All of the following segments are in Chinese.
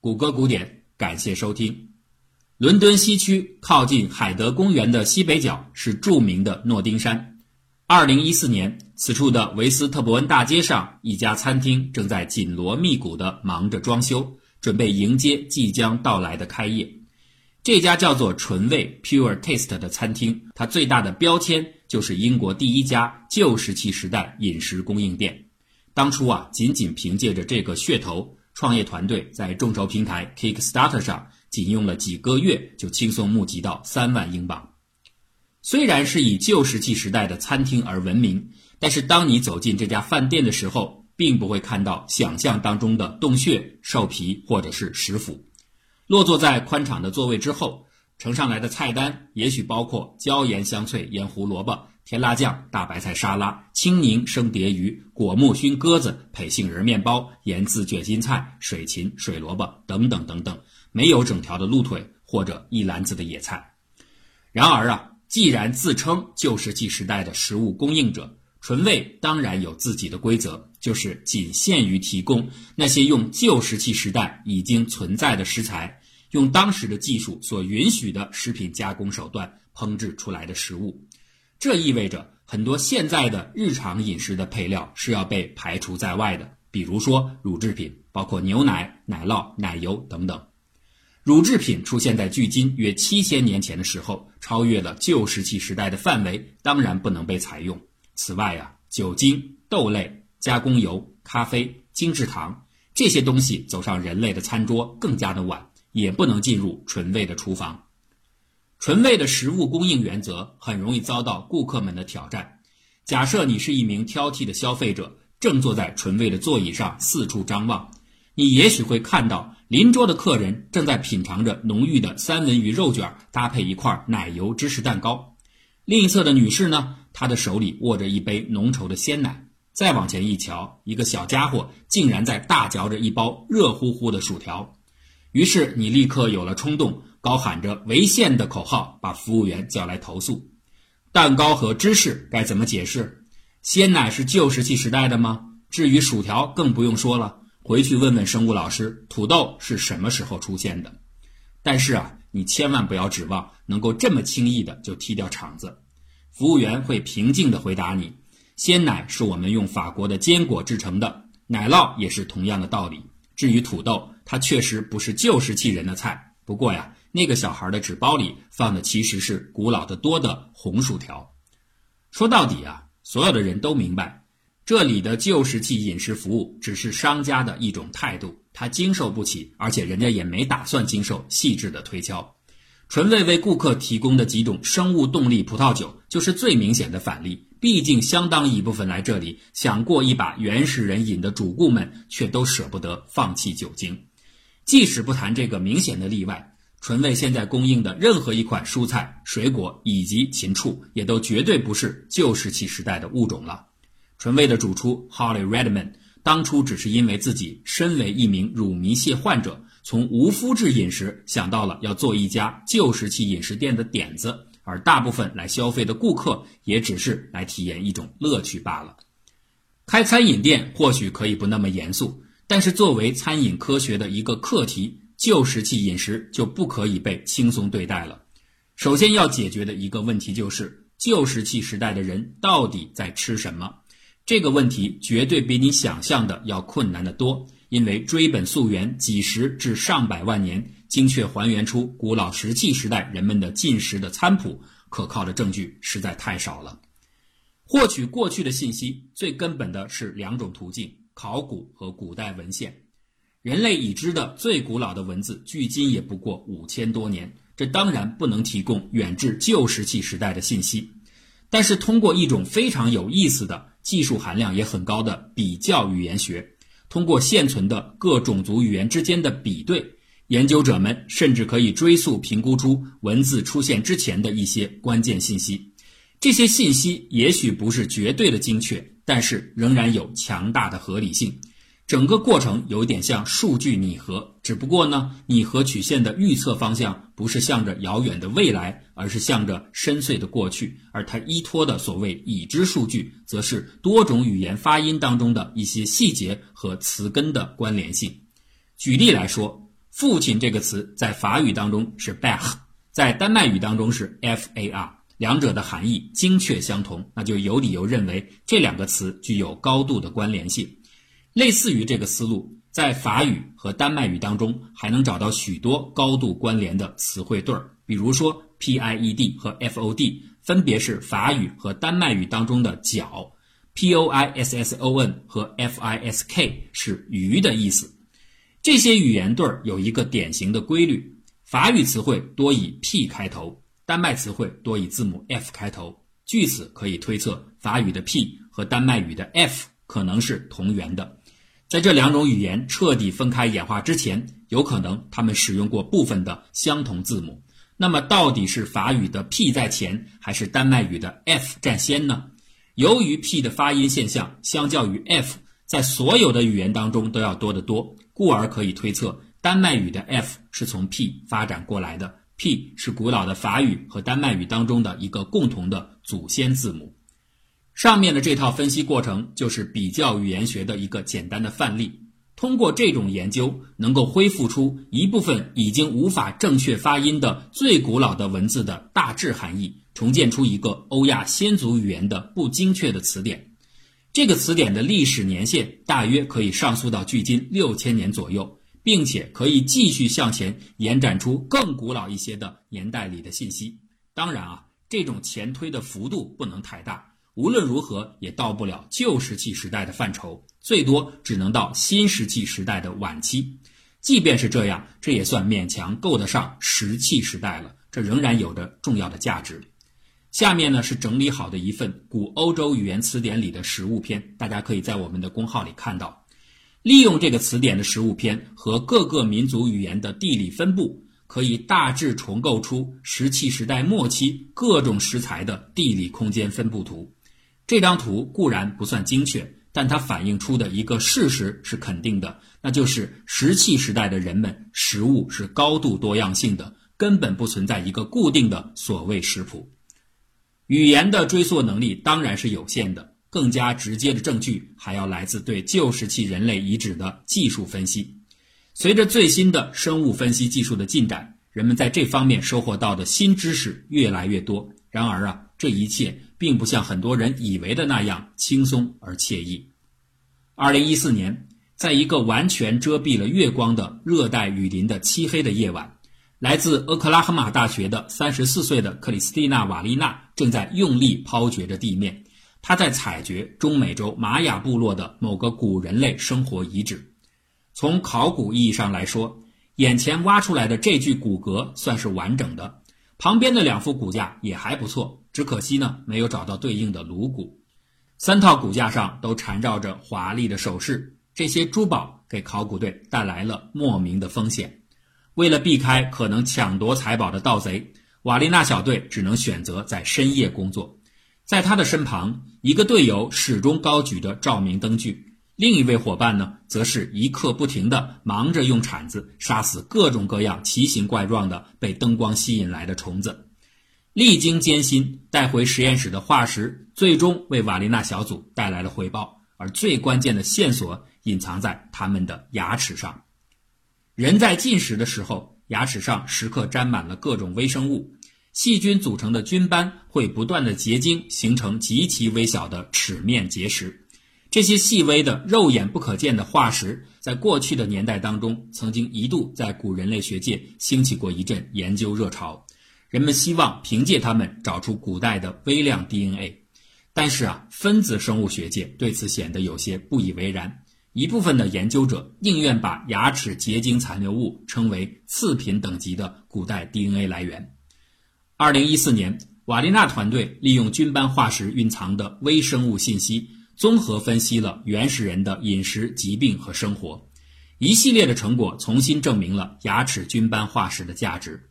谷歌古典，感谢收听。伦敦西区靠近海德公园的西北角是著名的诺丁山。二零一四年，此处的维斯特伯恩大街上一家餐厅正在紧锣密鼓地忙着装修，准备迎接即将到来的开业。这家叫做“纯味 ”（Pure Taste） 的餐厅，它最大的标签就是英国第一家旧石器时代饮食供应店。当初啊，仅仅凭借着这个噱头。创业团队在众筹平台 Kickstarter 上，仅用了几个月就轻松募集到三万英镑。虽然是以旧石器时代的餐厅而闻名，但是当你走进这家饭店的时候，并不会看到想象当中的洞穴、兽皮或者是石斧。落座在宽敞的座位之后，呈上来的菜单也许包括椒盐香脆腌胡萝卜。甜辣酱、大白菜沙拉、青柠生蝶鱼、果木熏鸽子、配杏仁面包、盐渍卷心菜、水芹、水萝卜等等等等，没有整条的鹿腿或者一篮子的野菜。然而啊，既然自称旧石器时代的食物供应者，纯味当然有自己的规则，就是仅限于提供那些用旧石器时代已经存在的食材，用当时的技术所允许的食品加工手段烹制出来的食物。这意味着很多现在的日常饮食的配料是要被排除在外的，比如说乳制品，包括牛奶、奶酪、奶油等等。乳制品出现在距今约七千年前的时候，超越了旧石器时代的范围，当然不能被采用。此外啊，酒精、豆类、加工油、咖啡、精制糖这些东西走上人类的餐桌更加的晚，也不能进入纯味的厨房。纯味的食物供应原则很容易遭到顾客们的挑战。假设你是一名挑剔的消费者，正坐在纯味的座椅上四处张望，你也许会看到邻桌的客人正在品尝着浓郁的三文鱼肉卷，搭配一块奶油芝士蛋糕。另一侧的女士呢，她的手里握着一杯浓稠的鲜奶。再往前一瞧，一个小家伙竟然在大嚼着一包热乎乎的薯条。于是你立刻有了冲动。高喊着“违宪”的口号，把服务员叫来投诉。蛋糕和芝士该怎么解释？鲜奶是旧石器时代的吗？至于薯条，更不用说了。回去问问生物老师，土豆是什么时候出现的？但是啊，你千万不要指望能够这么轻易的就踢掉场子。服务员会平静地回答你：鲜奶是我们用法国的坚果制成的，奶酪也是同样的道理。至于土豆，它确实不是旧石器人的菜。不过呀。那个小孩的纸包里放的其实是古老的多的红薯条。说到底啊，所有的人都明白，这里的旧石器饮食服务只是商家的一种态度，他经受不起，而且人家也没打算经受细致的推敲。纯味为顾客提供的几种生物动力葡萄酒就是最明显的反例。毕竟，相当一部分来这里想过一把原始人饮的主顾们，却都舍不得放弃酒精。即使不谈这个明显的例外。纯味现在供应的任何一款蔬菜、水果以及禽畜，也都绝对不是旧石器时代的物种了。纯味的主厨 Holly Redman 当初只是因为自己身为一名乳糜泻患者，从无麸质饮食想到了要做一家旧石器饮食店的点子，而大部分来消费的顾客也只是来体验一种乐趣罢了。开餐饮店或许可以不那么严肃，但是作为餐饮科学的一个课题。旧石器饮食就不可以被轻松对待了。首先要解决的一个问题就是，旧石器时代的人到底在吃什么？这个问题绝对比你想象的要困难得多，因为追本溯源，几十至上百万年，精确还原出古老石器时代人们的进食的餐谱，可靠的证据实在太少了。获取过去的信息，最根本的是两种途径：考古和古代文献。人类已知的最古老的文字，距今也不过五千多年。这当然不能提供远至旧石器时代的信息，但是通过一种非常有意思的技术含量也很高的比较语言学，通过现存的各种族语言之间的比对，研究者们甚至可以追溯评估出文字出现之前的一些关键信息。这些信息也许不是绝对的精确，但是仍然有强大的合理性。整个过程有点像数据拟合，只不过呢，拟合曲线的预测方向不是向着遥远的未来，而是向着深邃的过去。而它依托的所谓已知数据，则是多种语言发音当中的一些细节和词根的关联性。举例来说，父亲这个词在法语当中是 b a c h 在丹麦语当中是 far，两者的含义精确相同，那就有理由认为这两个词具有高度的关联性。类似于这个思路，在法语和丹麦语当中还能找到许多高度关联的词汇对儿，比如说 pied 和 fod 分别是法语和丹麦语当中的脚，poisson 和 fisk 是鱼的意思。这些语言对儿有一个典型的规律：法语词汇多以 p 开头，丹麦词汇多以字母 f 开头。据此可以推测，法语的 p 和丹麦语的 f 可能是同源的。在这两种语言彻底分开演化之前，有可能他们使用过部分的相同字母。那么，到底是法语的 p 在前，还是丹麦语的 f 占先呢？由于 p 的发音现象相较于 f，在所有的语言当中都要多得多。故而可以推测，丹麦语的 f 是从 p 发展过来的。p 是古老的法语和丹麦语当中的一个共同的祖先字母。上面的这套分析过程就是比较语言学的一个简单的范例。通过这种研究，能够恢复出一部分已经无法正确发音的最古老的文字的大致含义，重建出一个欧亚先祖语言的不精确的词典。这个词典的历史年限大约可以上溯到距今六千年左右，并且可以继续向前延展出更古老一些的年代里的信息。当然啊，这种前推的幅度不能太大，无论如何也到不了旧石器时代的范畴，最多只能到新石器时代的晚期。即便是这样，这也算勉强够得上石器时代了，这仍然有着重要的价值。下面呢是整理好的一份古欧洲语言词典里的实物篇，大家可以在我们的公号里看到。利用这个词典的实物篇和各个民族语言的地理分布，可以大致重构出石器时代末期各种石材的地理空间分布图。这张图固然不算精确，但它反映出的一个事实是肯定的，那就是石器时代的人们食物是高度多样性的，根本不存在一个固定的所谓食谱。语言的追溯能力当然是有限的，更加直接的证据还要来自对旧石器人类遗址的技术分析。随着最新的生物分析技术的进展，人们在这方面收获到的新知识越来越多。然而啊，这一切并不像很多人以为的那样轻松而惬意。二零一四年，在一个完全遮蔽了月光的热带雨林的漆黑的夜晚。来自俄克拉荷马大学的三十四岁的克里斯蒂娜·瓦利娜正在用力抛掘着地面。她在采掘中美洲玛雅部落的某个古人类生活遗址。从考古意义上来说，眼前挖出来的这具骨骼算是完整的，旁边的两副骨架也还不错。只可惜呢，没有找到对应的颅骨。三套骨架上都缠绕着华丽的首饰，这些珠宝给考古队带来了莫名的风险。为了避开可能抢夺财宝的盗贼，瓦丽娜小队只能选择在深夜工作。在他的身旁，一个队友始终高举着照明灯具，另一位伙伴呢，则是一刻不停地忙着用铲子杀死各种各样奇形怪状的被灯光吸引来的虫子。历经艰辛，带回实验室的化石最终为瓦利娜小组带来了回报，而最关键的线索隐藏在他们的牙齿上。人在进食的时候，牙齿上时刻沾满了各种微生物，细菌组成的菌斑会不断的结晶，形成极其微小的齿面结石。这些细微的、肉眼不可见的化石，在过去的年代当中，曾经一度在古人类学界兴起过一阵研究热潮。人们希望凭借它们找出古代的微量 DNA，但是啊，分子生物学界对此显得有些不以为然。一部分的研究者宁愿把牙齿结晶残留物称为次品等级的古代 DNA 来源。二零一四年，瓦利纳团队利用菌斑化石蕴藏的微生物信息，综合分析了原始人的饮食、疾病和生活。一系列的成果重新证明了牙齿菌斑化石的价值。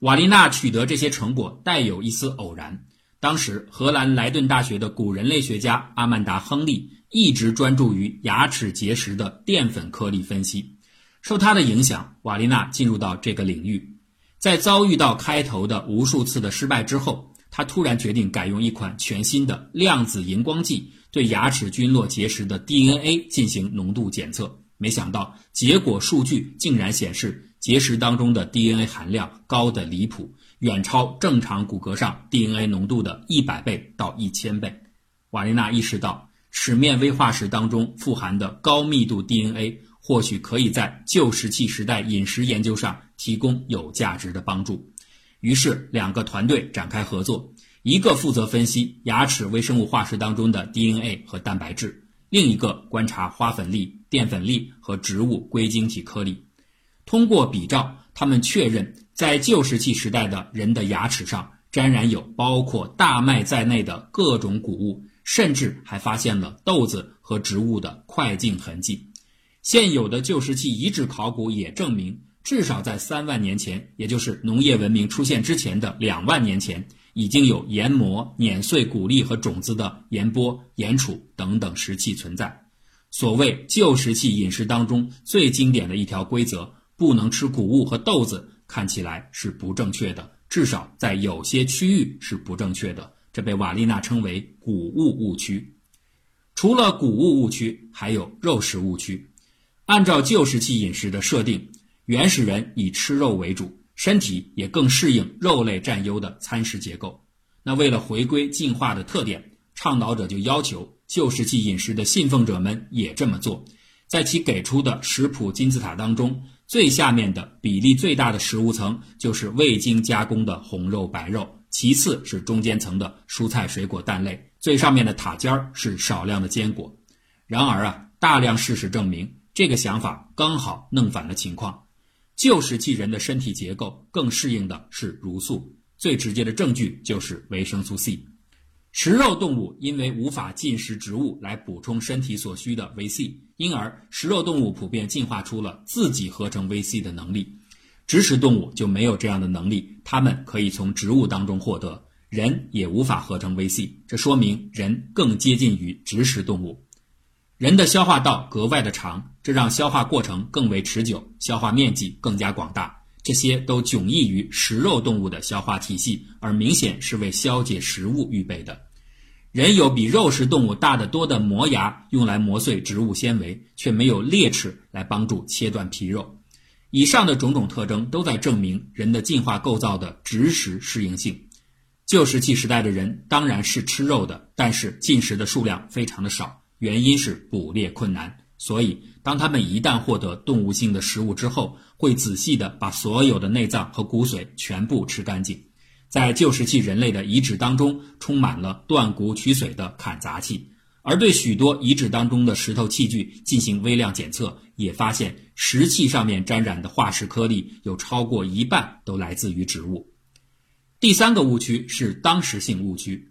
瓦利纳取得这些成果带有一丝偶然。当时，荷兰莱顿大学的古人类学家阿曼达·亨利一直专注于牙齿结石的淀粉颗粒分析。受他的影响，瓦丽娜进入到这个领域。在遭遇到开头的无数次的失败之后，他突然决定改用一款全新的量子荧光剂对牙齿菌落结石的 DNA 进行浓度检测。没想到，结果数据竟然显示结石当中的 DNA 含量高的离谱，远超正常骨骼上 DNA 浓度的一百倍到一千倍。瓦丽娜意识到，齿面微化石当中富含的高密度 DNA 或许可以在旧石器时代饮食研究上提供有价值的帮助。于是，两个团队展开合作，一个负责分析牙齿微生物化石当中的 DNA 和蛋白质，另一个观察花粉粒、淀粉粒和植物硅晶体颗粒。通过比照，他们确认，在旧石器时代的人的牙齿上沾染有包括大麦在内的各种谷物，甚至还发现了豆子和植物的快进痕迹。现有的旧石器遗址考古也证明，至少在三万年前，也就是农业文明出现之前的两万年前，已经有研磨、碾碎谷粒和种子的研钵、研杵等等石器存在。所谓旧石器饮食当中最经典的一条规则。不能吃谷物和豆子，看起来是不正确的，至少在有些区域是不正确的。这被瓦丽娜称为“谷物误区”。除了谷物误区，还有肉食误区。按照旧石器饮食的设定，原始人以吃肉为主，身体也更适应肉类占优的餐食结构。那为了回归进化的特点，倡导者就要求旧石器饮食的信奉者们也这么做。在其给出的食谱金字塔当中。最下面的比例最大的食物层就是未经加工的红肉、白肉，其次是中间层的蔬菜、水果、蛋类，最上面的塔尖儿是少量的坚果。然而啊，大量事实证明，这个想法刚好弄反了情况。旧石器人的身体结构更适应的是茹素，最直接的证据就是维生素 C。食肉动物因为无法进食植物来补充身体所需的维 C，因而食肉动物普遍进化出了自己合成维 C 的能力。植食动物就没有这样的能力，它们可以从植物当中获得，人也无法合成维 C，这说明人更接近于植食动物。人的消化道格外的长，这让消化过程更为持久，消化面积更加广大。这些都迥异于食肉动物的消化体系，而明显是为消解食物预备的。人有比肉食动物大得多的磨牙，用来磨碎植物纤维，却没有裂齿来帮助切断皮肉。以上的种种特征都在证明人的进化构造的植食适应性。旧石器时代的人当然是吃肉的，但是进食的数量非常的少，原因是捕猎困难。所以，当他们一旦获得动物性的食物之后，会仔细地把所有的内脏和骨髓全部吃干净。在旧石器人类的遗址当中，充满了断骨取髓的砍砸器，而对许多遗址当中的石头器具进行微量检测，也发现石器上面沾染的化石颗粒有超过一半都来自于植物。第三个误区是当时性误区，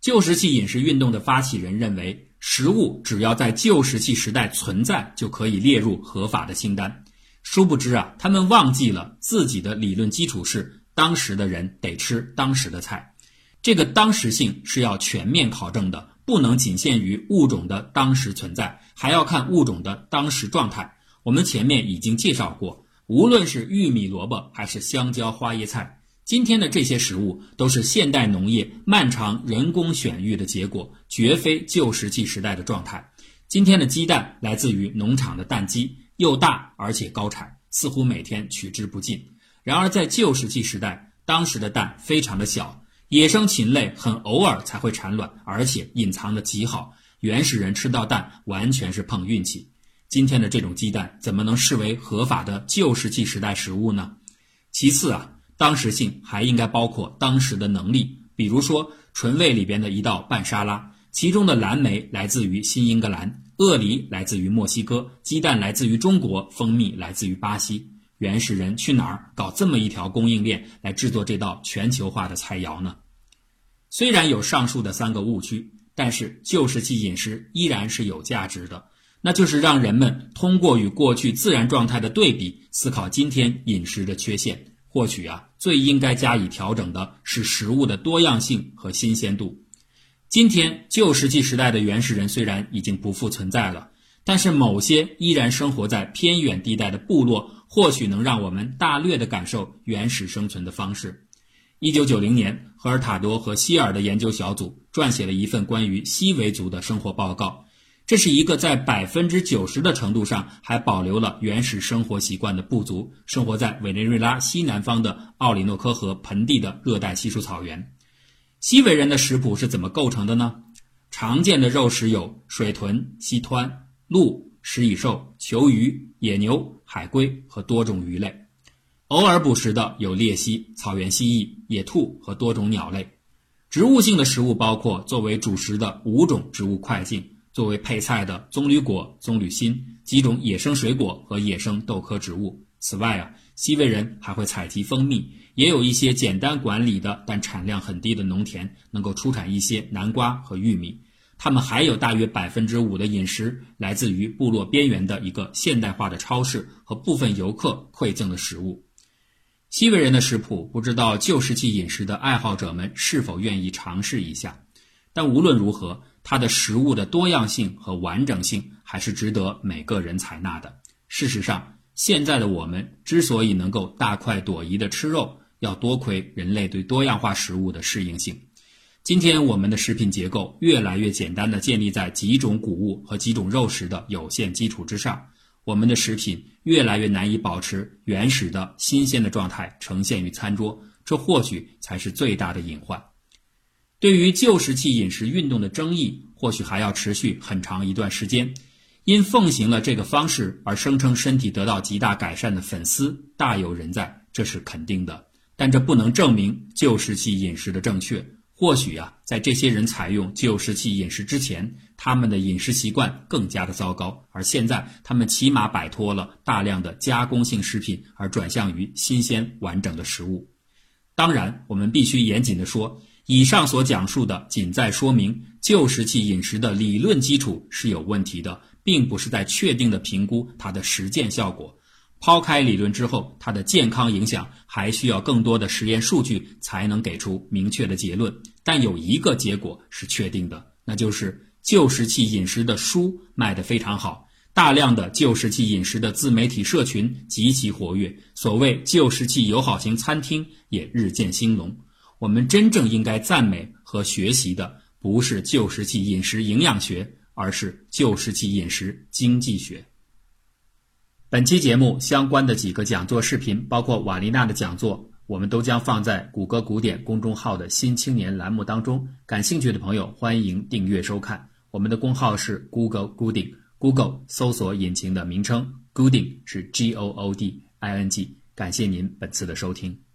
旧石器饮食运动的发起人认为。食物只要在旧石器时代存在，就可以列入合法的清单。殊不知啊，他们忘记了自己的理论基础是当时的人得吃当时的菜。这个当时性是要全面考证的，不能仅限于物种的当时存在，还要看物种的当时状态。我们前面已经介绍过，无论是玉米、萝卜，还是香蕉、花椰菜。今天的这些食物都是现代农业漫长人工选育的结果，绝非旧石器时代的状态。今天的鸡蛋来自于农场的蛋鸡，又大而且高产，似乎每天取之不尽。然而在旧石器时代，当时的蛋非常的小，野生禽类很偶尔才会产卵，而且隐藏的极好。原始人吃到蛋完全是碰运气。今天的这种鸡蛋怎么能视为合法的旧石器时代食物呢？其次啊。当时性还应该包括当时的能力，比如说纯味里边的一道拌沙拉，其中的蓝莓来自于新英格兰，鳄梨来自于墨西哥，鸡蛋来自于中国，蜂蜜来自于巴西。原始人去哪儿搞这么一条供应链来制作这道全球化的菜肴呢？虽然有上述的三个误区，但是旧石器饮食依然是有价值的，那就是让人们通过与过去自然状态的对比，思考今天饮食的缺陷。或许啊，最应该加以调整的是食物的多样性和新鲜度。今天旧石器时代的原始人虽然已经不复存在了，但是某些依然生活在偏远地带的部落，或许能让我们大略的感受原始生存的方式。一九九零年，赫尔塔多和希尔的研究小组撰写了一份关于西维族的生活报告。这是一个在百分之九十的程度上还保留了原始生活习惯的部族，生活在委内瑞拉西南方的奥里诺科河盆地的热带稀树草原。西维人的食谱是怎么构成的呢？常见的肉食有水豚、溪湍、鹿、食蚁兽、球鱼、野牛、海龟和多种鱼类。偶尔捕食的有鬣蜥、草原蜥蜴、野兔和多种鸟类。植物性的食物包括作为主食的五种植物块茎。作为配菜的棕榈果、棕榈心，几种野生水果和野生豆科植物。此外啊，西维人还会采集蜂蜜，也有一些简单管理的但产量很低的农田，能够出产一些南瓜和玉米。他们还有大约百分之五的饮食来自于部落边缘的一个现代化的超市和部分游客馈赠的食物。西维人的食谱，不知道旧石器饮食的爱好者们是否愿意尝试一下。但无论如何。它的食物的多样性和完整性还是值得每个人采纳的。事实上，现在的我们之所以能够大快朵颐的吃肉，要多亏人类对多样化食物的适应性。今天，我们的食品结构越来越简单的建立在几种谷物和几种肉食的有限基础之上，我们的食品越来越难以保持原始的新鲜的状态呈现于餐桌，这或许才是最大的隐患。对于旧石器饮食运动的争议，或许还要持续很长一段时间。因奉行了这个方式而声称身体得到极大改善的粉丝大有人在，这是肯定的。但这不能证明旧石器饮食的正确。或许啊，在这些人采用旧石器饮食之前，他们的饮食习惯更加的糟糕，而现在他们起码摆脱了大量的加工性食品，而转向于新鲜完整的食物。当然，我们必须严谨地说。以上所讲述的，仅在说明旧石器饮食的理论基础是有问题的，并不是在确定的评估它的实践效果。抛开理论之后，它的健康影响还需要更多的实验数据才能给出明确的结论。但有一个结果是确定的，那就是旧石器饮食的书卖得非常好，大量的旧石器饮食的自媒体社群极其活跃，所谓旧石器友好型餐厅也日渐兴隆。我们真正应该赞美和学习的，不是旧石器饮食营养学，而是旧石器饮食经济学。本期节目相关的几个讲座视频，包括瓦丽娜的讲座，我们都将放在谷歌古典公众号的新青年栏目当中。感兴趣的朋友欢迎订阅收看。我们的公号是 Google Gooding，Google 搜索引擎的名称，Gooding 是 G O O D I N G。感谢您本次的收听。